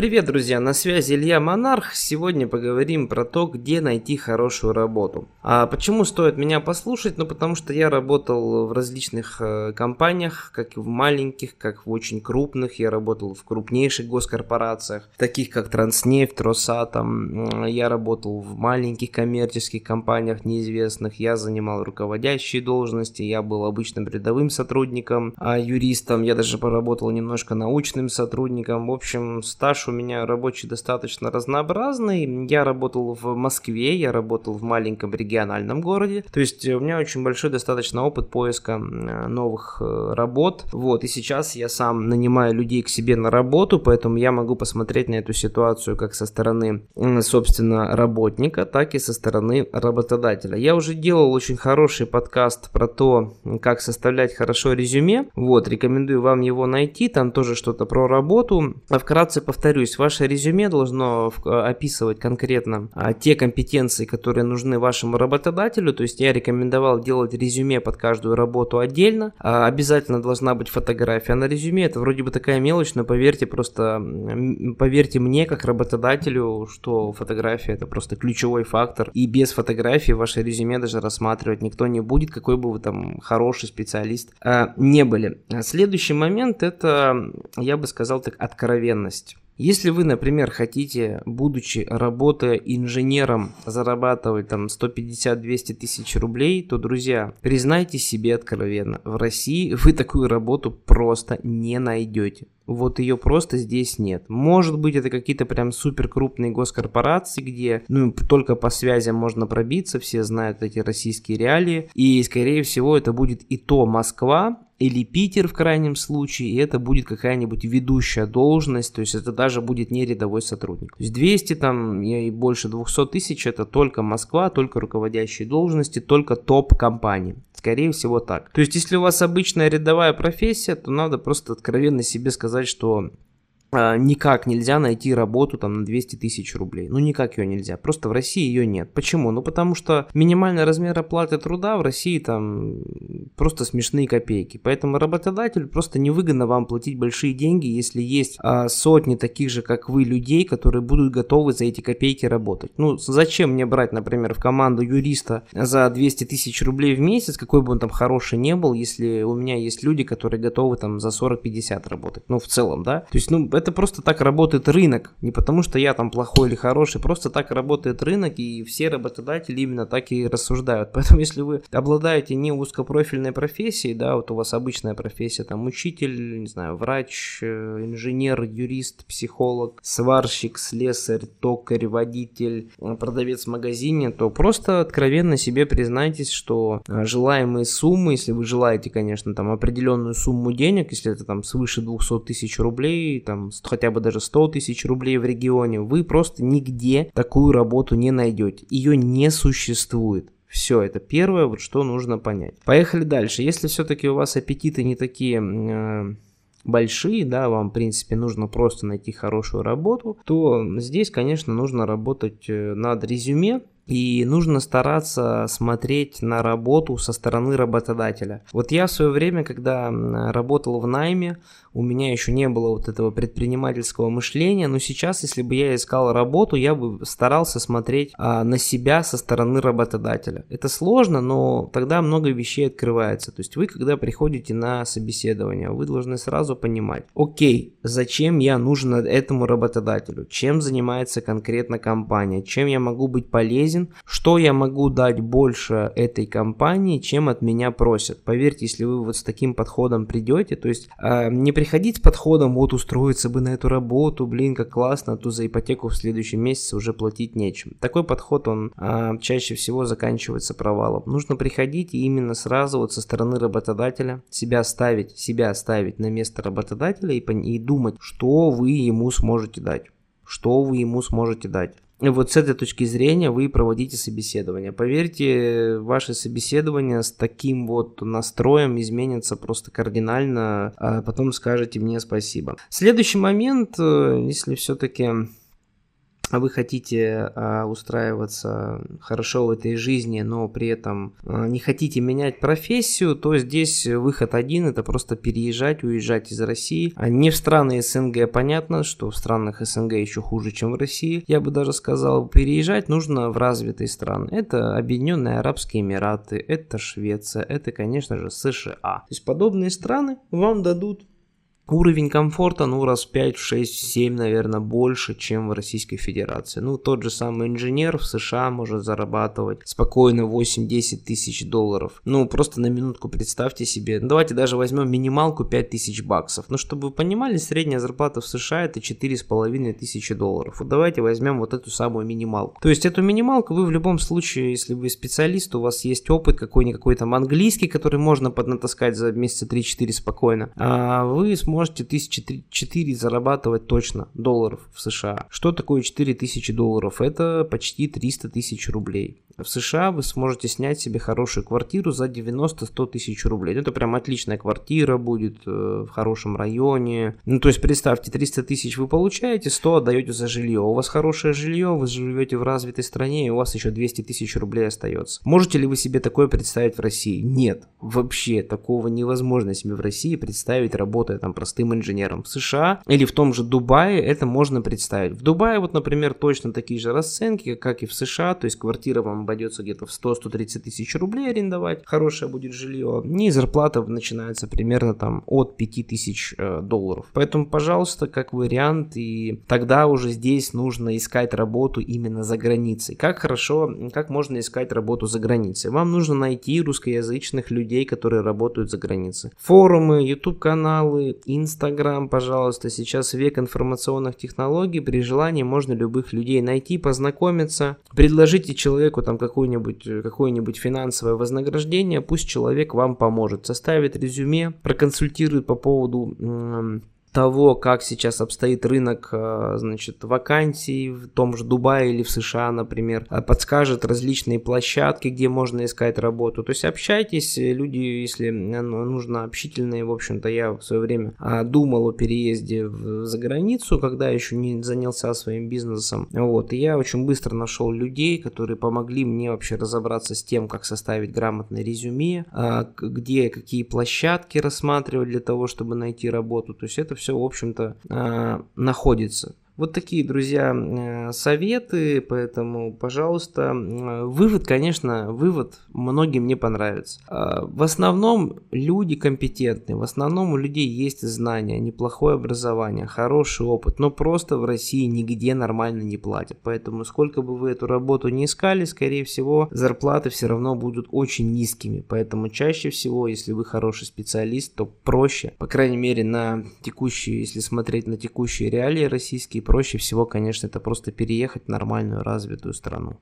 Привет, друзья, на связи Илья Монарх. Сегодня поговорим про то, где найти хорошую работу. А почему стоит меня послушать? Ну, потому что я работал в различных э, компаниях, как и в маленьких, как в очень крупных. Я работал в крупнейших госкорпорациях, таких как Транснефть, Росатом. Я работал в маленьких коммерческих компаниях неизвестных. Я занимал руководящие должности. Я был обычным рядовым сотрудником, а юристом. Я даже поработал немножко научным сотрудником. В общем, стаж у меня рабочий достаточно разнообразный. Я работал в Москве, я работал в маленьком региональном городе. То есть у меня очень большой достаточно опыт поиска новых э, работ. Вот, и сейчас я сам нанимаю людей к себе на работу, поэтому я могу посмотреть на эту ситуацию как со стороны, собственно, работника, так и со стороны работодателя. Я уже делал очень хороший подкаст про то, как составлять хорошо резюме. Вот, рекомендую вам его найти, там тоже что-то про работу. А вкратце повторю повторюсь, ваше резюме должно описывать конкретно а, те компетенции, которые нужны вашему работодателю. То есть я рекомендовал делать резюме под каждую работу отдельно. А, обязательно должна быть фотография на резюме. Это вроде бы такая мелочь, но поверьте просто, поверьте мне, как работодателю, что фотография это просто ключевой фактор. И без фотографии ваше резюме даже рассматривать никто не будет, какой бы вы там хороший специалист а, не были. Следующий момент это, я бы сказал так, откровенность. Если вы, например, хотите, будучи работая инженером, зарабатывать там 150-200 тысяч рублей, то, друзья, признайте себе откровенно, в России вы такую работу просто не найдете. Вот ее просто здесь нет. Может быть, это какие-то прям супер крупные госкорпорации, где ну, только по связям можно пробиться, все знают эти российские реалии. И, скорее всего, это будет и то Москва, или Питер в крайнем случае, и это будет какая-нибудь ведущая должность, то есть это даже будет не рядовой сотрудник. То есть 200 там и больше 200 тысяч это только Москва, только руководящие должности, только топ-компании. Скорее всего так. То есть если у вас обычная рядовая профессия, то надо просто откровенно себе сказать, что никак нельзя найти работу там на 200 тысяч рублей. Ну, никак ее нельзя. Просто в России ее нет. Почему? Ну, потому что минимальный размер оплаты труда в России там просто смешные копейки. Поэтому работодатель просто невыгодно вам платить большие деньги, если есть а, сотни таких же, как вы, людей, которые будут готовы за эти копейки работать. Ну, зачем мне брать, например, в команду юриста за 200 тысяч рублей в месяц, какой бы он там хороший не был, если у меня есть люди, которые готовы там за 40-50 работать. Ну, в целом, да. То есть, ну, это просто так работает рынок. Не потому что я там плохой или хороший, просто так работает рынок, и все работодатели именно так и рассуждают. Поэтому если вы обладаете не узкопрофильной профессией, да, вот у вас обычная профессия, там учитель, не знаю, врач, э, инженер, юрист, психолог, сварщик, слесарь, токарь, водитель, э, продавец в магазине, то просто откровенно себе признайтесь, что э, желаемые суммы, если вы желаете, конечно, там определенную сумму денег, если это там свыше 200 тысяч рублей, там хотя бы даже 100 тысяч рублей в регионе, вы просто нигде такую работу не найдете. Ее не существует. Все, это первое, вот что нужно понять. Поехали дальше. Если все-таки у вас аппетиты не такие э, большие, да, вам, в принципе, нужно просто найти хорошую работу, то здесь, конечно, нужно работать э, над резюме, и нужно стараться смотреть на работу со стороны работодателя. Вот я в свое время, когда работал в найме, у меня еще не было вот этого предпринимательского мышления, но сейчас, если бы я искал работу, я бы старался смотреть а, на себя со стороны работодателя. Это сложно, но тогда много вещей открывается. То есть вы, когда приходите на собеседование, вы должны сразу понимать, окей, зачем я нужен этому работодателю, чем занимается конкретно компания, чем я могу быть полезен, что я могу дать больше этой компании, чем от меня просят. Поверьте, если вы вот с таким подходом придете, то есть э, не приходить с подходом, вот устроиться бы на эту работу, блин, как классно, а то за ипотеку в следующем месяце уже платить нечем. Такой подход, он а, чаще всего заканчивается провалом. Нужно приходить и именно сразу вот со стороны работодателя себя ставить, себя ставить на место работодателя и, и думать, что вы ему сможете дать. Что вы ему сможете дать вот с этой точки зрения вы проводите собеседование. Поверьте, ваше собеседование с таким вот настроем изменится просто кардинально, а потом скажете мне спасибо. Следующий момент, э, если все-таки вы хотите а, устраиваться хорошо в этой жизни, но при этом а, не хотите менять профессию, то здесь выход один, это просто переезжать, уезжать из России. А не в страны СНГ, понятно, что в странах СНГ еще хуже, чем в России. Я бы даже сказал, переезжать нужно в развитые страны. Это Объединенные Арабские Эмираты, это Швеция, это, конечно же, США. То есть подобные страны вам дадут Уровень комфорта, ну, раз 5, 6, 7, наверное, больше, чем в Российской Федерации. Ну, тот же самый инженер в США может зарабатывать спокойно 8-10 тысяч долларов. Ну, просто на минутку представьте себе. Ну, давайте даже возьмем минималку 5 тысяч баксов. Ну, чтобы вы понимали, средняя зарплата в США это 4,5 тысячи долларов. Вот давайте возьмем вот эту самую минималку. То есть, эту минималку вы в любом случае, если вы специалист, у вас есть опыт какой-никакой там английский, который можно поднатаскать за месяца 3-4 спокойно, а вы сможете можете 1004 зарабатывать точно долларов в США. Что такое 4000 долларов? Это почти 300 тысяч рублей. В США вы сможете снять себе хорошую квартиру за 90-100 тысяч рублей. Это прям отличная квартира будет э, в хорошем районе. Ну, то есть представьте, 300 тысяч вы получаете, 100 отдаете за жилье. У вас хорошее жилье, вы живете в развитой стране, и у вас еще 200 тысяч рублей остается. Можете ли вы себе такое представить в России? Нет, вообще такого невозможно себе в России представить, работая там простым инженером. В США или в том же Дубае это можно представить. В Дубае вот, например, точно такие же расценки, как и в США, то есть квартира вам обойдется где-то в 100-130 тысяч рублей арендовать, хорошее будет жилье, и зарплата начинается примерно там от 5 тысяч э, долларов. Поэтому, пожалуйста, как вариант, и тогда уже здесь нужно искать работу именно за границей. Как хорошо, как можно искать работу за границей? Вам нужно найти русскоязычных людей, которые работают за границей. Форумы, YouTube-каналы, Instagram, пожалуйста. Сейчас век информационных технологий. При желании можно любых людей найти, познакомиться. Предложите человеку там какое-нибудь какое финансовое вознаграждение, пусть человек вам поможет. Составит резюме, проконсультирует по поводу того, как сейчас обстоит рынок, э, значит, вакансий в том же Дубае или в США, например, э, подскажет различные площадки, где можно искать работу. То есть общайтесь, люди, если нужно общительные, в общем-то, я в свое время а, думал о переезде за границу, когда еще не занялся своим бизнесом. Вот, и я очень быстро нашел людей, которые помогли мне вообще разобраться с тем, как составить грамотное резюме, а, где какие площадки рассматривать для того, чтобы найти работу. То есть это все, в общем-то, а, находится. Вот такие, друзья, советы, поэтому, пожалуйста, вывод, конечно, вывод многим не понравится. А, в основном люди компетентные, в основном у людей есть знания, неплохое образование, хороший опыт, но просто в России нигде нормально не платят. Поэтому сколько бы вы эту работу не искали, скорее всего, зарплаты все равно будут очень низкими. Поэтому чаще всего, если вы хороший специалист, то проще, по крайней мере, на текущие, если смотреть на текущие реалии российские, проще всего, конечно, это просто переехать в нормальную развитую страну.